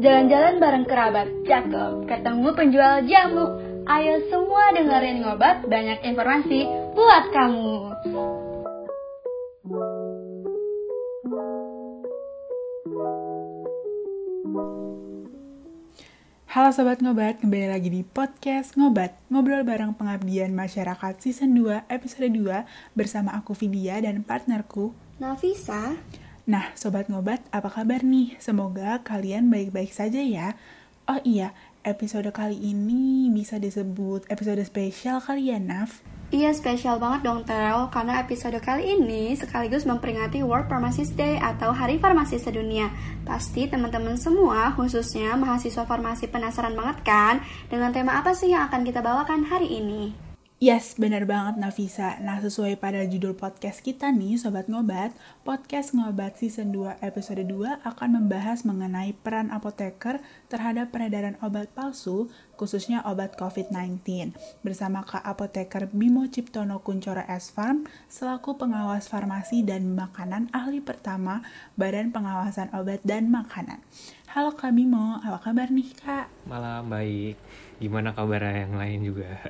Jalan-jalan bareng kerabat, cakep. Ketemu penjual jamu. Ayo semua dengerin ngobat, banyak informasi buat kamu. Halo Sobat Ngobat, kembali lagi di podcast Ngobat, ngobrol bareng pengabdian masyarakat season 2 episode 2 bersama aku Vidya dan partnerku Nafisa. Nah, Sobat Ngobat, apa kabar nih? Semoga kalian baik-baik saja ya. Oh iya, episode kali ini bisa disebut episode spesial kali ya, Naf? Iya spesial banget dong Tel, karena episode kali ini sekaligus memperingati World Pharmacist Day atau Hari Farmasi Sedunia. Pasti teman-teman semua, khususnya mahasiswa farmasi penasaran banget kan dengan tema apa sih yang akan kita bawakan hari ini? Yes, benar banget Nafisa. Nah, sesuai pada judul podcast kita nih, Sobat Ngobat, podcast Ngobat Season 2 episode 2 akan membahas mengenai peran apoteker terhadap peredaran obat palsu, khususnya obat COVID-19. Bersama Kak Apoteker Bimo Ciptono Kuncoro S Farm, selaku pengawas farmasi dan makanan ahli pertama Badan Pengawasan Obat dan Makanan. Halo Kak Bimo, apa kabar nih Kak? Malam baik. Gimana kabar yang lain juga?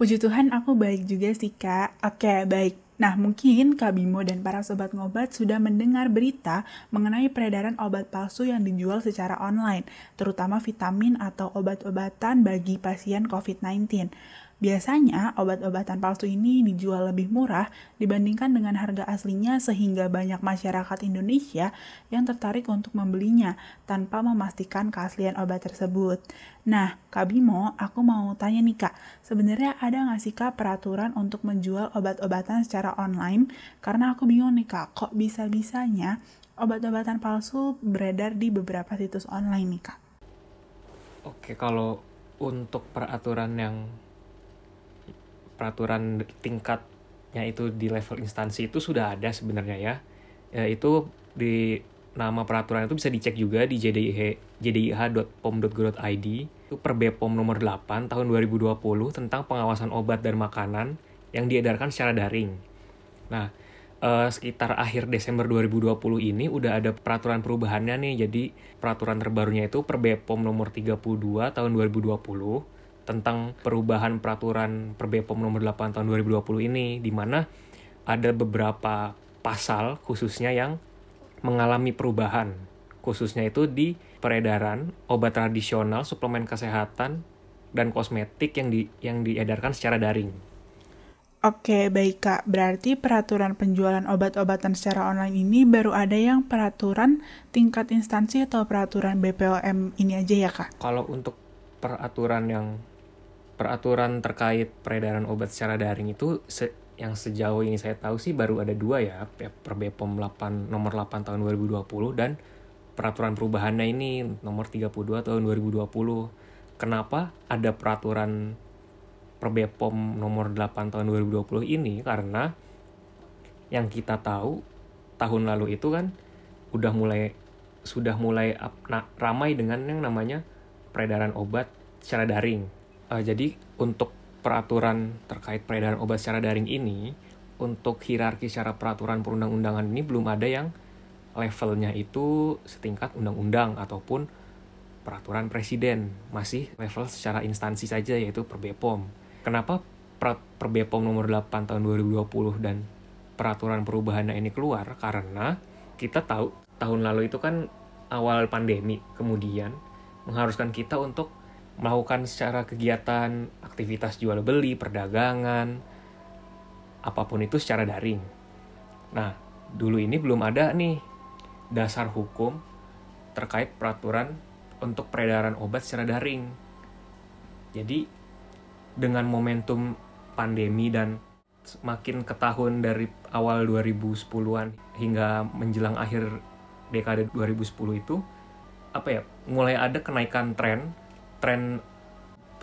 Puji Tuhan aku baik juga sih kak. Oke baik. Nah mungkin Kak Bimo dan para sobat ngobat sudah mendengar berita mengenai peredaran obat palsu yang dijual secara online, terutama vitamin atau obat-obatan bagi pasien COVID-19. Biasanya, obat-obatan palsu ini dijual lebih murah dibandingkan dengan harga aslinya sehingga banyak masyarakat Indonesia yang tertarik untuk membelinya tanpa memastikan keaslian obat tersebut. Nah, Kak Bimo, aku mau tanya nih Kak, sebenarnya ada nggak sih Kak peraturan untuk menjual obat-obatan secara online? Karena aku bingung nih Kak, kok bisa-bisanya obat-obatan palsu beredar di beberapa situs online nih Kak? Oke, kalau untuk peraturan yang peraturan tingkatnya itu di level instansi itu sudah ada sebenarnya ya. ya itu di nama peraturan itu bisa dicek juga di JDIH jdih.pom.go.id itu per BPOM nomor 8 tahun 2020 tentang pengawasan obat dan makanan yang diedarkan secara daring. Nah, eh, sekitar akhir Desember 2020 ini udah ada peraturan perubahannya nih. Jadi peraturan terbarunya itu per BPOM nomor 32 tahun 2020 tentang perubahan peraturan per BPOM nomor 8 tahun 2020 ini di mana ada beberapa pasal khususnya yang mengalami perubahan khususnya itu di peredaran obat tradisional, suplemen kesehatan dan kosmetik yang di yang diedarkan secara daring. Oke, baik Kak. Berarti peraturan penjualan obat-obatan secara online ini baru ada yang peraturan tingkat instansi atau peraturan BPOM ini aja ya Kak? Kalau untuk peraturan yang peraturan terkait peredaran obat secara daring itu se yang sejauh ini saya tahu sih baru ada dua ya per BPOM 8 nomor 8 tahun 2020 dan peraturan perubahannya ini nomor 32 tahun 2020. Kenapa ada peraturan per BPOM nomor 8 tahun 2020 ini karena yang kita tahu tahun lalu itu kan udah mulai sudah mulai ramai dengan yang namanya peredaran obat secara daring Uh, jadi untuk peraturan terkait peredaran obat secara daring ini, untuk hierarki secara peraturan perundang-undangan ini belum ada yang levelnya itu setingkat undang-undang ataupun peraturan presiden. Masih level secara instansi saja yaitu per BPOM. Kenapa per BPOM nomor 8 tahun 2020 dan peraturan perubahannya ini keluar? Karena kita tahu tahun lalu itu kan awal pandemi, kemudian mengharuskan kita untuk melakukan secara kegiatan aktivitas jual beli, perdagangan, apa pun itu secara daring. Nah, dulu ini belum ada nih dasar hukum terkait peraturan untuk peredaran obat secara daring. Jadi, dengan momentum pandemi dan semakin ke tahun dari awal 2010-an hingga menjelang akhir dekade 2010 itu apa ya mulai ada kenaikan tren tren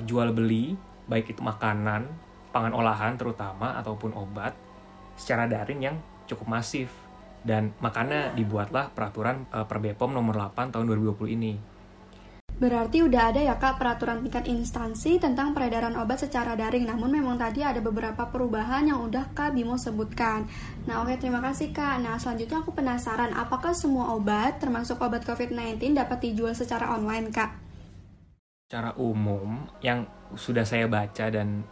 jual beli baik itu makanan, pangan olahan terutama ataupun obat secara daring yang cukup masif dan makanya dibuatlah peraturan uh, per BPOM nomor 8 tahun 2020 ini. Berarti udah ada ya kak peraturan tingkat instansi tentang peredaran obat secara daring Namun memang tadi ada beberapa perubahan yang udah kak Bimo sebutkan Nah oke terima kasih kak Nah selanjutnya aku penasaran apakah semua obat termasuk obat COVID-19 dapat dijual secara online kak? Secara umum yang sudah saya baca dan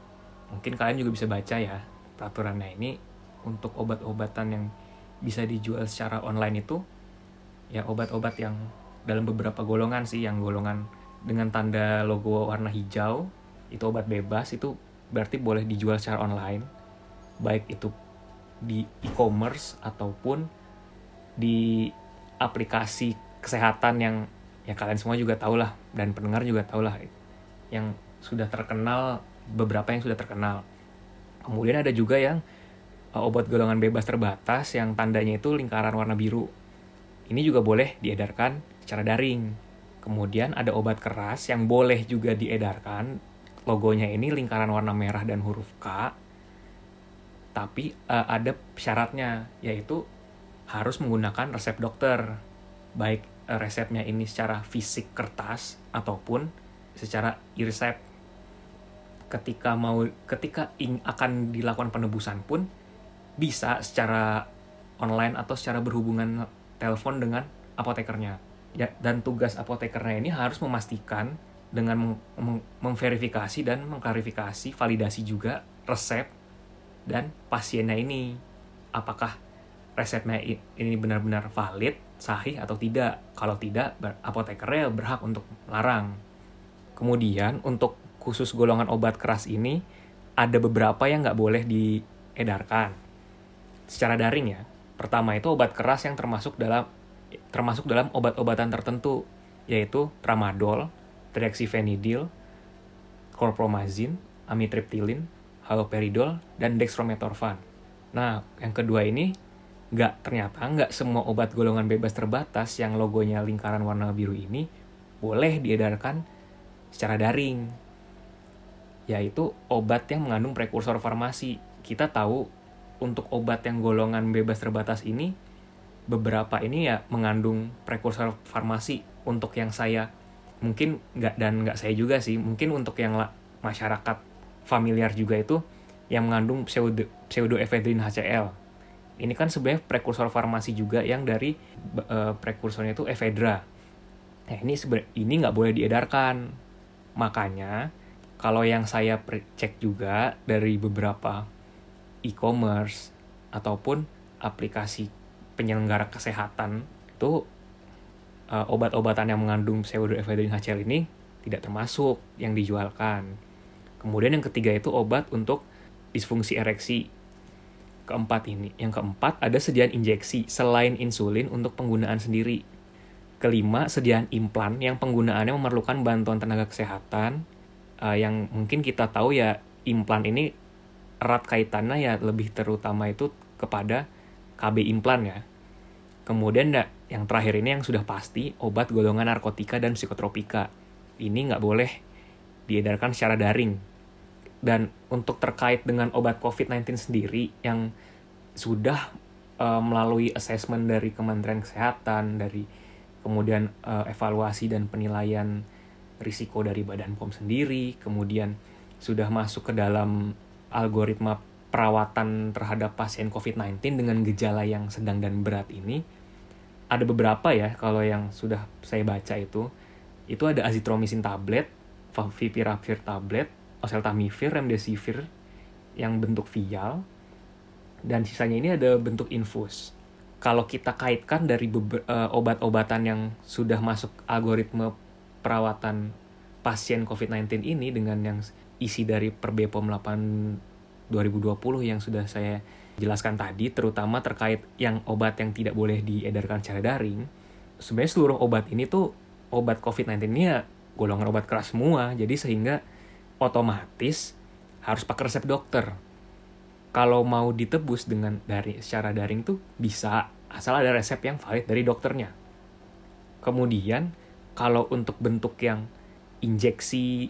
mungkin kalian juga bisa baca ya peraturannya ini Untuk obat-obatan yang bisa dijual secara online itu ya obat-obat yang dalam beberapa golongan sih yang golongan dengan tanda logo warna hijau itu obat bebas itu berarti boleh dijual secara online. Baik itu di e-commerce ataupun di aplikasi kesehatan yang ya kalian semua juga tahu lah dan pendengar juga tahu lah yang sudah terkenal beberapa yang sudah terkenal kemudian ada juga yang uh, obat golongan bebas terbatas yang tandanya itu lingkaran warna biru ini juga boleh diedarkan secara daring. Kemudian ada obat keras yang boleh juga diedarkan. Logonya ini lingkaran warna merah dan huruf K. Tapi uh, ada syaratnya yaitu harus menggunakan resep dokter. Baik resepnya ini secara fisik kertas ataupun secara e-resep. Ketika mau ketika ing, akan dilakukan penebusan pun bisa secara online atau secara berhubungan telepon dengan apotekernya. Ya dan tugas apotekernya ini harus memastikan dengan mem mem memverifikasi dan mengklarifikasi validasi juga resep dan pasiennya ini. Apakah resepnya ini benar-benar valid sahih atau tidak. Kalau tidak apotekernya berhak untuk melarang kemudian untuk khusus golongan obat keras ini ada beberapa yang nggak boleh diedarkan. Secara daring ya pertama itu obat keras yang termasuk dalam termasuk dalam obat-obatan tertentu, yaitu tramadol, trexifenidil, chlorpromazine, amitriptilin, haloperidol, dan dextrometorphan. Nah, yang kedua ini nggak ternyata nggak semua obat golongan bebas terbatas yang logonya lingkaran warna biru ini boleh diedarkan secara daring, yaitu obat yang mengandung prekursor farmasi. Kita tahu untuk obat yang golongan bebas terbatas ini beberapa ini ya mengandung prekursor farmasi untuk yang saya mungkin nggak dan nggak saya juga sih mungkin untuk yang masyarakat familiar juga itu yang mengandung pseudo pseudoephedrine HCl ini kan sebenarnya prekursor farmasi juga yang dari uh, prekursornya itu ephedra nah ini ini nggak boleh diedarkan makanya kalau yang saya cek juga dari beberapa e-commerce ataupun aplikasi penyelenggara kesehatan itu uh, obat-obatan yang mengandung pseudoephedrine HCl ini tidak termasuk yang dijualkan. Kemudian yang ketiga itu obat untuk disfungsi ereksi. Keempat ini, yang keempat ada sediaan injeksi selain insulin untuk penggunaan sendiri. Kelima, sediaan implan yang penggunaannya memerlukan bantuan tenaga kesehatan. Uh, yang mungkin kita tahu ya implan ini erat kaitannya ya lebih terutama itu kepada KB implan ya. Kemudian yang terakhir ini yang sudah pasti obat golongan narkotika dan psikotropika. Ini nggak boleh diedarkan secara daring. Dan untuk terkait dengan obat COVID-19 sendiri yang sudah uh, melalui assessment dari Kementerian Kesehatan, dari kemudian uh, evaluasi dan penilaian risiko dari Badan POM sendiri, kemudian sudah masuk ke dalam algoritma perawatan terhadap pasien COVID-19 dengan gejala yang sedang dan berat ini ada beberapa ya kalau yang sudah saya baca itu. Itu ada azitromisin tablet, favipiravir tablet, oseltamivir, remdesivir yang bentuk vial dan sisanya ini ada bentuk infus. Kalau kita kaitkan dari uh, obat-obatan yang sudah masuk algoritma perawatan pasien COVID-19 ini dengan yang isi dari Perbepom 8 2020 yang sudah saya jelaskan tadi, terutama terkait yang obat yang tidak boleh diedarkan secara daring, sebenarnya seluruh obat ini tuh obat COVID-19 ini ya golongan obat keras semua, jadi sehingga otomatis harus pakai resep dokter. Kalau mau ditebus dengan dari secara daring tuh bisa asal ada resep yang valid dari dokternya. Kemudian kalau untuk bentuk yang injeksi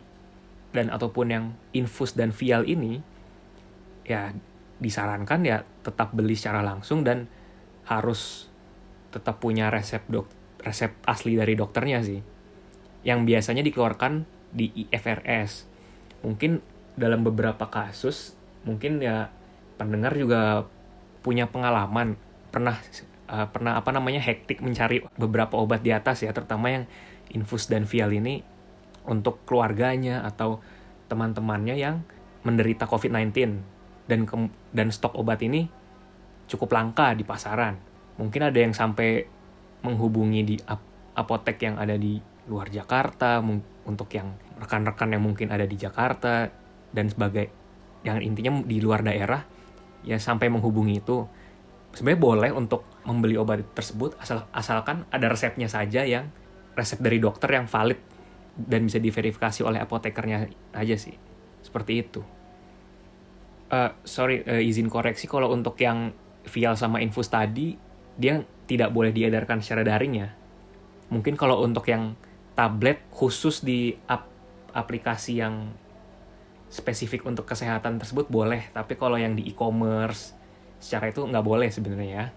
dan ataupun yang infus dan vial ini ya disarankan ya tetap beli secara langsung dan harus tetap punya resep dok resep asli dari dokternya sih yang biasanya dikeluarkan di IFRS. Mungkin dalam beberapa kasus, mungkin ya pendengar juga punya pengalaman pernah uh, pernah apa namanya hektik mencari beberapa obat di atas ya, terutama yang infus dan vial ini untuk keluarganya atau teman-temannya yang menderita COVID-19 dan dan stok obat ini cukup langka di pasaran. Mungkin ada yang sampai menghubungi di ap apotek yang ada di luar Jakarta untuk yang rekan-rekan yang mungkin ada di Jakarta dan sebagai yang intinya di luar daerah ya sampai menghubungi itu sebenarnya boleh untuk membeli obat tersebut asal asalkan ada resepnya saja yang resep dari dokter yang valid dan bisa diverifikasi oleh apotekernya aja sih. Seperti itu. Uh, sorry uh, izin koreksi kalau untuk yang vial sama infus tadi dia tidak boleh diedarkan secara daring ya. Mungkin kalau untuk yang tablet khusus di ap aplikasi yang spesifik untuk kesehatan tersebut boleh tapi kalau yang di e-commerce secara itu nggak boleh sebenarnya ya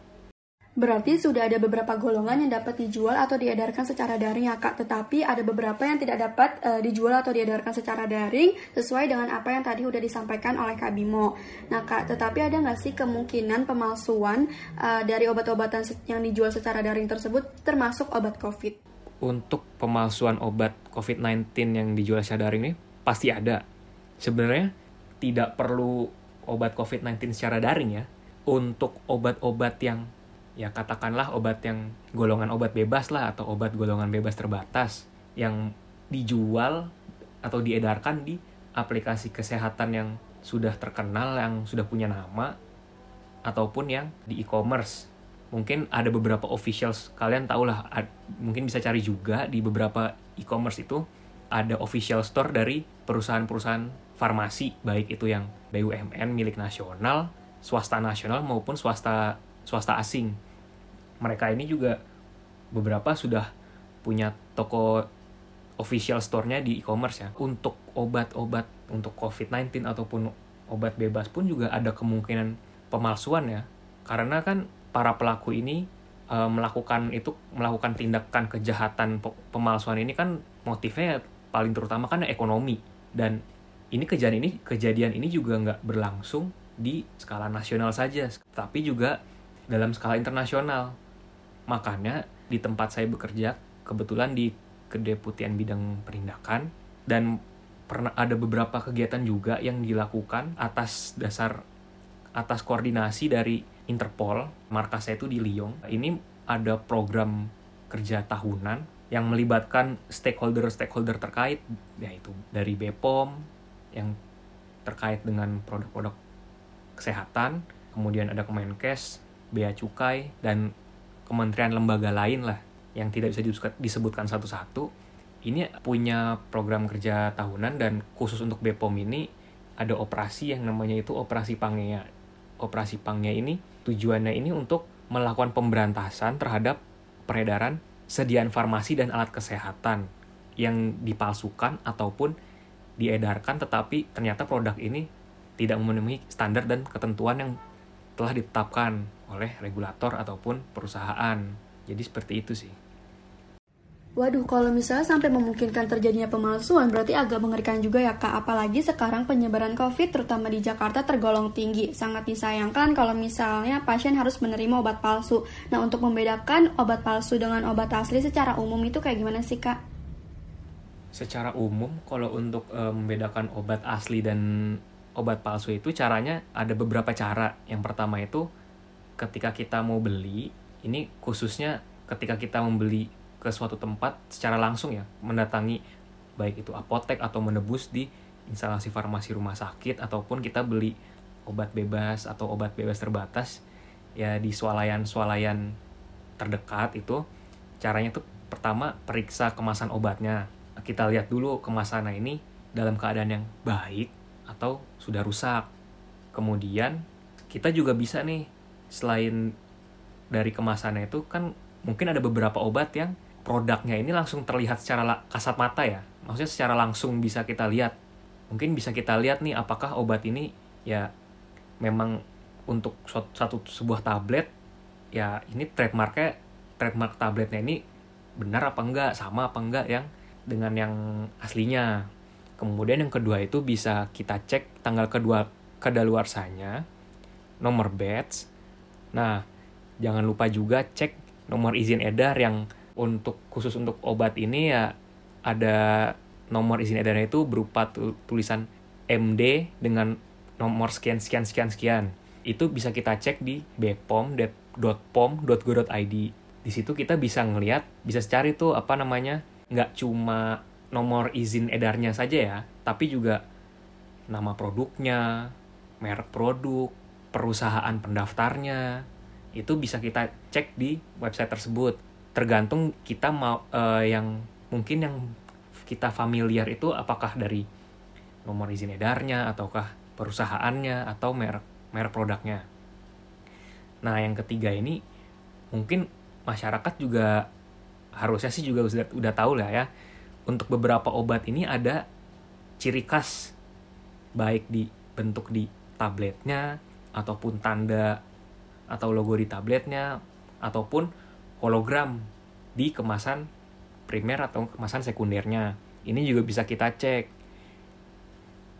Berarti sudah ada beberapa golongan yang dapat dijual atau diedarkan secara daring ya kak, tetapi ada beberapa yang tidak dapat uh, dijual atau diedarkan secara daring sesuai dengan apa yang tadi sudah disampaikan oleh kak Bimo. Nah kak, tetapi ada nggak sih kemungkinan pemalsuan uh, dari obat-obatan yang dijual secara daring tersebut termasuk obat COVID? Untuk pemalsuan obat COVID-19 yang dijual secara daring ini pasti ada. Sebenarnya tidak perlu obat COVID-19 secara daring ya. Untuk obat-obat yang ya katakanlah obat yang golongan obat bebas lah atau obat golongan bebas terbatas yang dijual atau diedarkan di aplikasi kesehatan yang sudah terkenal yang sudah punya nama ataupun yang di e-commerce mungkin ada beberapa officials kalian tau lah mungkin bisa cari juga di beberapa e-commerce itu ada official store dari perusahaan-perusahaan farmasi baik itu yang BUMN milik nasional swasta nasional maupun swasta swasta asing mereka ini juga beberapa sudah punya toko official store-nya di e-commerce ya. Untuk obat-obat untuk COVID-19 ataupun obat bebas pun juga ada kemungkinan pemalsuan ya. Karena kan para pelaku ini e, melakukan itu melakukan tindakan kejahatan pemalsuan ini kan motifnya paling terutama kan ekonomi. Dan ini kejadian ini kejadian ini juga nggak berlangsung di skala nasional saja. Tapi juga dalam skala internasional. Makanya di tempat saya bekerja kebetulan di kedeputian bidang penindakan dan pernah ada beberapa kegiatan juga yang dilakukan atas dasar atas koordinasi dari Interpol, markas saya itu di Lyon. Ini ada program kerja tahunan yang melibatkan stakeholder-stakeholder terkait, yaitu dari BPOM yang terkait dengan produk-produk kesehatan, kemudian ada Kemenkes, Bea Cukai, dan kementerian lembaga lain lah yang tidak bisa disebutkan satu-satu ini punya program kerja tahunan dan khusus untuk BPOM ini ada operasi yang namanya itu operasi Pangea. Operasi Pangea ini tujuannya ini untuk melakukan pemberantasan terhadap peredaran sediaan farmasi dan alat kesehatan yang dipalsukan ataupun diedarkan tetapi ternyata produk ini tidak memenuhi standar dan ketentuan yang telah ditetapkan oleh regulator ataupun perusahaan. Jadi seperti itu sih. Waduh, kalau misalnya sampai memungkinkan terjadinya pemalsuan, berarti agak mengerikan juga ya kak. Apalagi sekarang penyebaran COVID, terutama di Jakarta, tergolong tinggi. Sangat disayangkan kalau misalnya pasien harus menerima obat palsu. Nah, untuk membedakan obat palsu dengan obat asli secara umum itu kayak gimana sih kak? Secara umum, kalau untuk e, membedakan obat asli dan obat palsu itu caranya ada beberapa cara. Yang pertama itu ketika kita mau beli, ini khususnya ketika kita membeli ke suatu tempat secara langsung ya, mendatangi baik itu apotek atau menebus di instalasi farmasi rumah sakit ataupun kita beli obat bebas atau obat bebas terbatas ya di swalayan-swalayan terdekat itu caranya tuh pertama periksa kemasan obatnya kita lihat dulu kemasannya ini dalam keadaan yang baik atau sudah rusak. Kemudian kita juga bisa nih selain dari kemasannya itu kan mungkin ada beberapa obat yang produknya ini langsung terlihat secara kasat mata ya. Maksudnya secara langsung bisa kita lihat. Mungkin bisa kita lihat nih apakah obat ini ya memang untuk satu sebuah tablet ya ini trademarknya trademark tabletnya ini benar apa enggak sama apa enggak yang dengan yang aslinya. Kemudian yang kedua itu bisa kita cek tanggal kedua kedaluarsanya, nomor batch. Nah, jangan lupa juga cek nomor izin edar yang untuk khusus untuk obat ini ya ada nomor izin edarnya itu berupa tulisan MD dengan nomor sekian sekian sekian sekian. Itu bisa kita cek di bpom.pom.go.id. Di situ kita bisa ngelihat, bisa cari tuh apa namanya, nggak cuma nomor izin edarnya saja ya, tapi juga nama produknya, merek produk, perusahaan pendaftarnya, itu bisa kita cek di website tersebut. Tergantung kita mau uh, yang mungkin yang kita familiar itu apakah dari nomor izin edarnya ataukah perusahaannya atau merek merek produknya. Nah, yang ketiga ini mungkin masyarakat juga harusnya sih juga sudah udah tahu lah ya. Untuk beberapa obat ini ada ciri khas baik di bentuk di tabletnya ataupun tanda atau logo di tabletnya ataupun hologram di kemasan primer atau kemasan sekundernya. Ini juga bisa kita cek.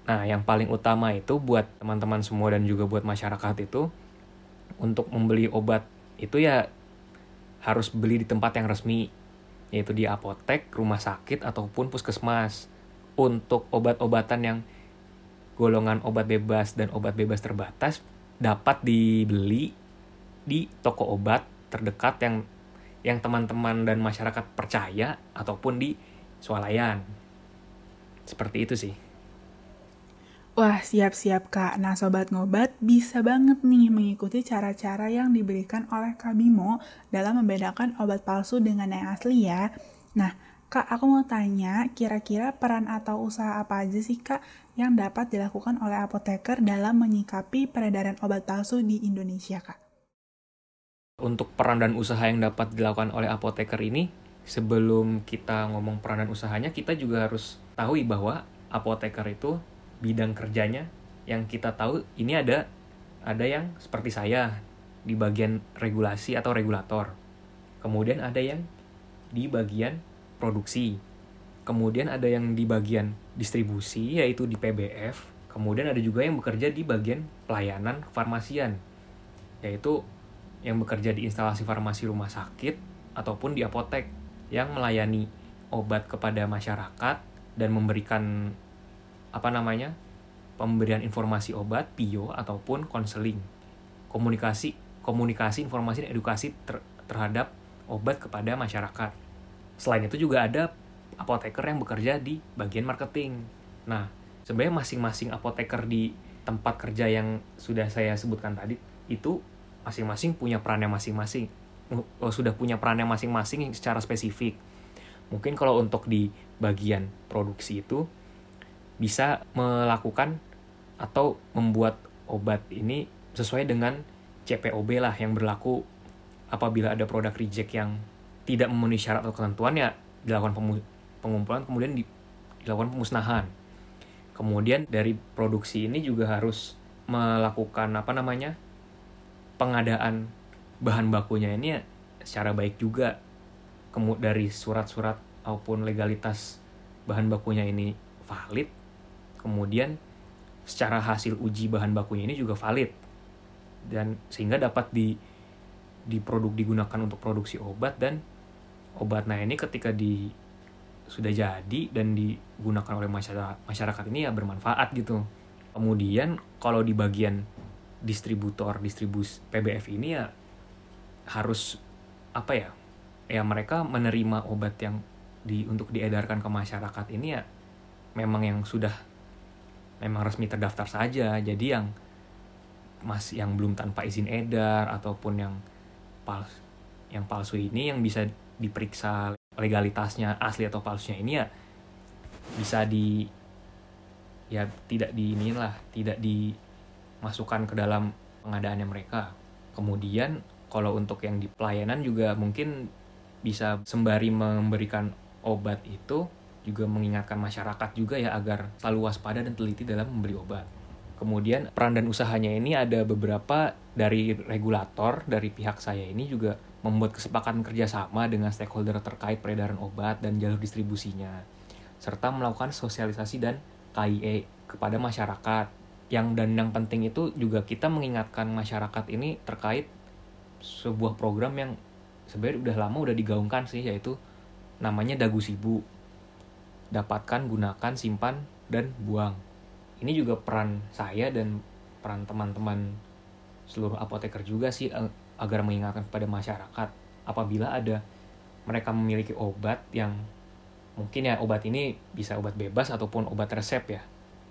Nah, yang paling utama itu buat teman-teman semua dan juga buat masyarakat itu untuk membeli obat itu ya harus beli di tempat yang resmi, yaitu di apotek, rumah sakit ataupun puskesmas. Untuk obat-obatan yang golongan obat bebas dan obat bebas terbatas dapat dibeli di toko obat terdekat yang yang teman-teman dan masyarakat percaya ataupun di swalayan. Seperti itu sih. Wah, siap-siap Kak. Nah, Sobat Ngobat bisa banget nih mengikuti cara-cara yang diberikan oleh Kak Bimo dalam membedakan obat palsu dengan yang asli ya. Nah, Kak, aku mau tanya, kira-kira peran atau usaha apa aja sih Kak yang dapat dilakukan oleh apoteker dalam menyikapi peredaran obat palsu di Indonesia Kak? Untuk peran dan usaha yang dapat dilakukan oleh apoteker ini, sebelum kita ngomong peran dan usahanya, kita juga harus tahu bahwa apoteker itu bidang kerjanya yang kita tahu ini ada ada yang seperti saya di bagian regulasi atau regulator. Kemudian ada yang di bagian produksi. Kemudian ada yang di bagian distribusi yaitu di PBF. Kemudian ada juga yang bekerja di bagian pelayanan farmasian yaitu yang bekerja di instalasi farmasi rumah sakit ataupun di apotek yang melayani obat kepada masyarakat dan memberikan apa namanya pemberian informasi obat PIO ataupun konseling. Komunikasi komunikasi informasi dan edukasi ter, terhadap obat kepada masyarakat. Selain itu juga ada apoteker yang bekerja di bagian marketing. Nah sebenarnya masing-masing apoteker di tempat kerja yang sudah saya sebutkan tadi itu masing-masing punya perannya masing-masing. Oh, sudah punya perannya masing-masing secara spesifik. Mungkin kalau untuk di bagian produksi itu bisa melakukan atau membuat obat ini sesuai dengan CPOB lah yang berlaku apabila ada produk reject yang tidak memenuhi syarat atau ketentuan ya dilakukan pengumpulan kemudian dilakukan pemusnahan. Kemudian dari produksi ini juga harus melakukan apa namanya pengadaan bahan bakunya ini ya secara baik juga. Kemud dari surat-surat maupun legalitas bahan bakunya ini valid kemudian secara hasil uji bahan bakunya ini juga valid. Dan sehingga dapat di di produk digunakan untuk produksi obat dan obat. Nah ini ketika di sudah jadi dan digunakan oleh masyarakat masyarakat ini ya bermanfaat gitu. Kemudian kalau di bagian distributor distribus PBF ini ya harus apa ya ya mereka menerima obat yang di untuk diedarkan ke masyarakat ini ya memang yang sudah memang resmi terdaftar saja. Jadi yang mas yang belum tanpa izin edar ataupun yang palsu yang palsu ini yang bisa diperiksa legalitasnya asli atau palsunya ini ya bisa di ya tidak di inilah tidak di masukkan ke dalam pengadaannya mereka. Kemudian kalau untuk yang di pelayanan juga mungkin bisa sembari memberikan obat itu juga mengingatkan masyarakat juga ya agar selalu waspada dan teliti dalam membeli obat. Kemudian peran dan usahanya ini ada beberapa dari regulator dari pihak saya ini juga membuat kesepakatan kerjasama dengan stakeholder terkait peredaran obat dan jalur distribusinya. serta melakukan sosialisasi dan KIE kepada masyarakat. Yang dan yang penting itu juga kita mengingatkan masyarakat ini terkait sebuah program yang sebenarnya udah lama udah digaungkan sih yaitu namanya dagu sibu. Dapatkan, gunakan, simpan dan buang. Ini juga peran saya dan peran teman-teman seluruh apoteker juga sih eh, agar mengingatkan kepada masyarakat apabila ada mereka memiliki obat yang mungkin ya obat ini bisa obat bebas ataupun obat resep ya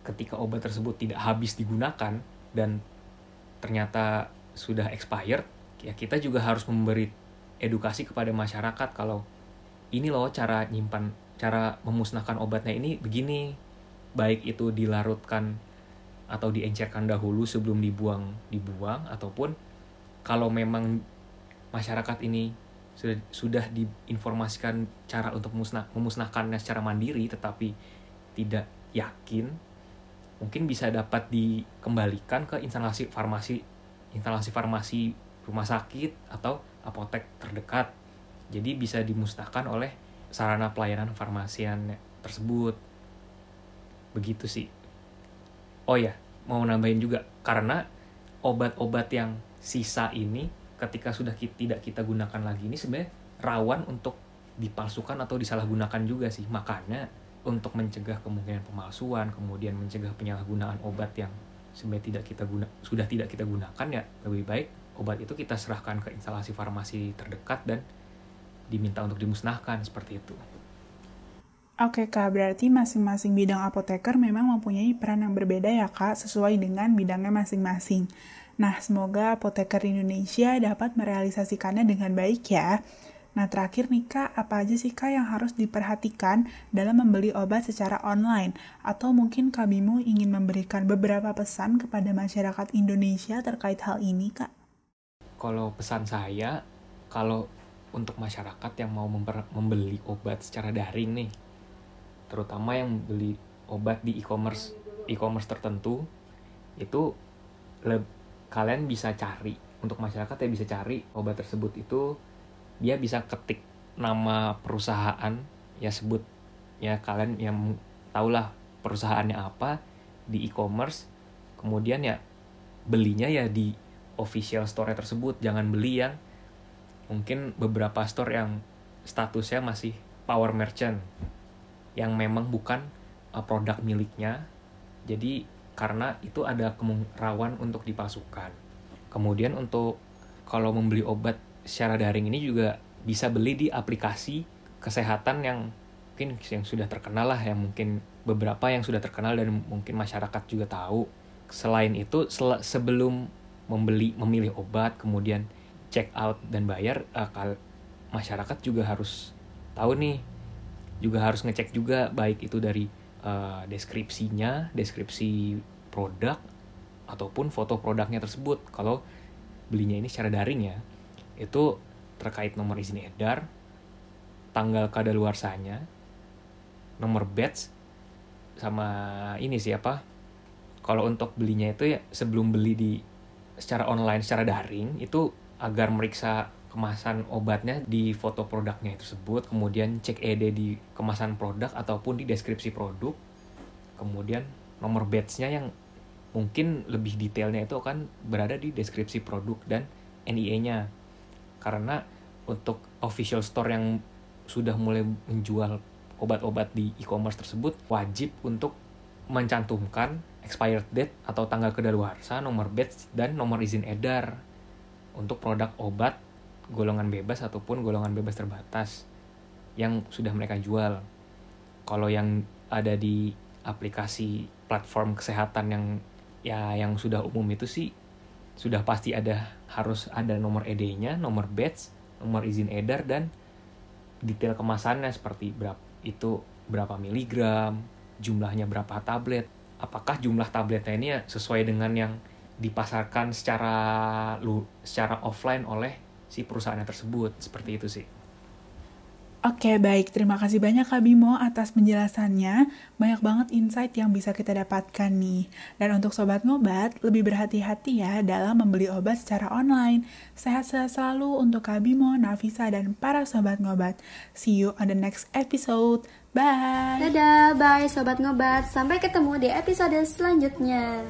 ketika obat tersebut tidak habis digunakan dan ternyata sudah expired ya kita juga harus memberi edukasi kepada masyarakat kalau ini loh cara nyimpan cara memusnahkan obatnya ini begini baik itu dilarutkan atau diencerkan dahulu sebelum dibuang dibuang ataupun kalau memang masyarakat ini sudah sudah diinformasikan cara untuk memusnah, memusnahkannya secara mandiri tetapi tidak yakin mungkin bisa dapat dikembalikan ke instalasi farmasi instalasi farmasi rumah sakit atau apotek terdekat. Jadi bisa dimusnahkan oleh sarana pelayanan farmasian tersebut. Begitu sih. Oh ya mau nambahin juga karena obat-obat yang sisa ini ketika sudah kita, tidak kita gunakan lagi ini sebenarnya rawan untuk dipalsukan atau disalahgunakan juga sih. Makanya untuk mencegah kemungkinan pemalsuan, kemudian mencegah penyalahgunaan obat yang sebenarnya tidak kita guna sudah tidak kita gunakan ya lebih baik obat itu kita serahkan ke instalasi farmasi terdekat dan diminta untuk dimusnahkan seperti itu. Oke kak, berarti masing-masing bidang apoteker memang mempunyai peran yang berbeda ya kak, sesuai dengan bidangnya masing-masing. Nah, semoga apoteker Indonesia dapat merealisasikannya dengan baik ya. Nah, terakhir nih Kak, apa aja sih Kak yang harus diperhatikan dalam membeli obat secara online? Atau mungkin Kak Bimo ingin memberikan beberapa pesan kepada masyarakat Indonesia terkait hal ini Kak? Kalau pesan saya, kalau untuk masyarakat yang mau membeli obat secara daring nih, terutama yang beli obat di e-commerce e-commerce tertentu, itu kalian bisa cari untuk masyarakat ya bisa cari obat tersebut itu dia bisa ketik nama perusahaan ya sebut ya kalian yang tahulah perusahaannya apa di e-commerce kemudian ya belinya ya di official store tersebut jangan beli yang mungkin beberapa store yang statusnya masih power merchant yang memang bukan uh, produk miliknya. Jadi karena itu ada rawan untuk dipasukan. Kemudian untuk kalau membeli obat secara daring ini juga bisa beli di aplikasi kesehatan yang mungkin yang sudah terkenal lah yang mungkin beberapa yang sudah terkenal dan mungkin masyarakat juga tahu. Selain itu sel sebelum membeli memilih obat kemudian check out dan bayar uh, masyarakat juga harus tahu nih juga harus ngecek juga baik itu dari uh, deskripsinya deskripsi produk ataupun foto produknya tersebut. Kalau belinya ini secara daring ya itu terkait nomor izin edar, tanggal kadaluarsanya, nomor batch, sama ini siapa? Kalau untuk belinya itu ya sebelum beli di secara online, secara daring itu agar meriksa kemasan obatnya di foto produknya tersebut, kemudian cek ED di kemasan produk ataupun di deskripsi produk, kemudian nomor batch-nya yang mungkin lebih detailnya itu akan berada di deskripsi produk dan NIE-nya karena untuk official store yang sudah mulai menjual obat-obat di e-commerce tersebut wajib untuk mencantumkan expired date atau tanggal kedaluarsa, nomor batch dan nomor izin edar untuk produk obat golongan bebas ataupun golongan bebas terbatas yang sudah mereka jual. Kalau yang ada di aplikasi platform kesehatan yang ya yang sudah umum itu sih sudah pasti ada harus ada nomor ED-nya, nomor batch, nomor izin edar dan detail kemasannya seperti berapa itu berapa miligram, jumlahnya berapa tablet. Apakah jumlah tabletnya ini sesuai dengan yang dipasarkan secara secara offline oleh si perusahaannya tersebut seperti itu sih. Oke, baik. Terima kasih banyak Kak Bimo atas penjelasannya. Banyak banget insight yang bisa kita dapatkan nih. Dan untuk Sobat Ngobat, lebih berhati-hati ya dalam membeli obat secara online. Sehat-sehat selalu untuk Kak Bimo, Nafisa, dan para Sobat Ngobat. See you on the next episode. Bye! Dadah, bye Sobat Ngobat. Sampai ketemu di episode selanjutnya.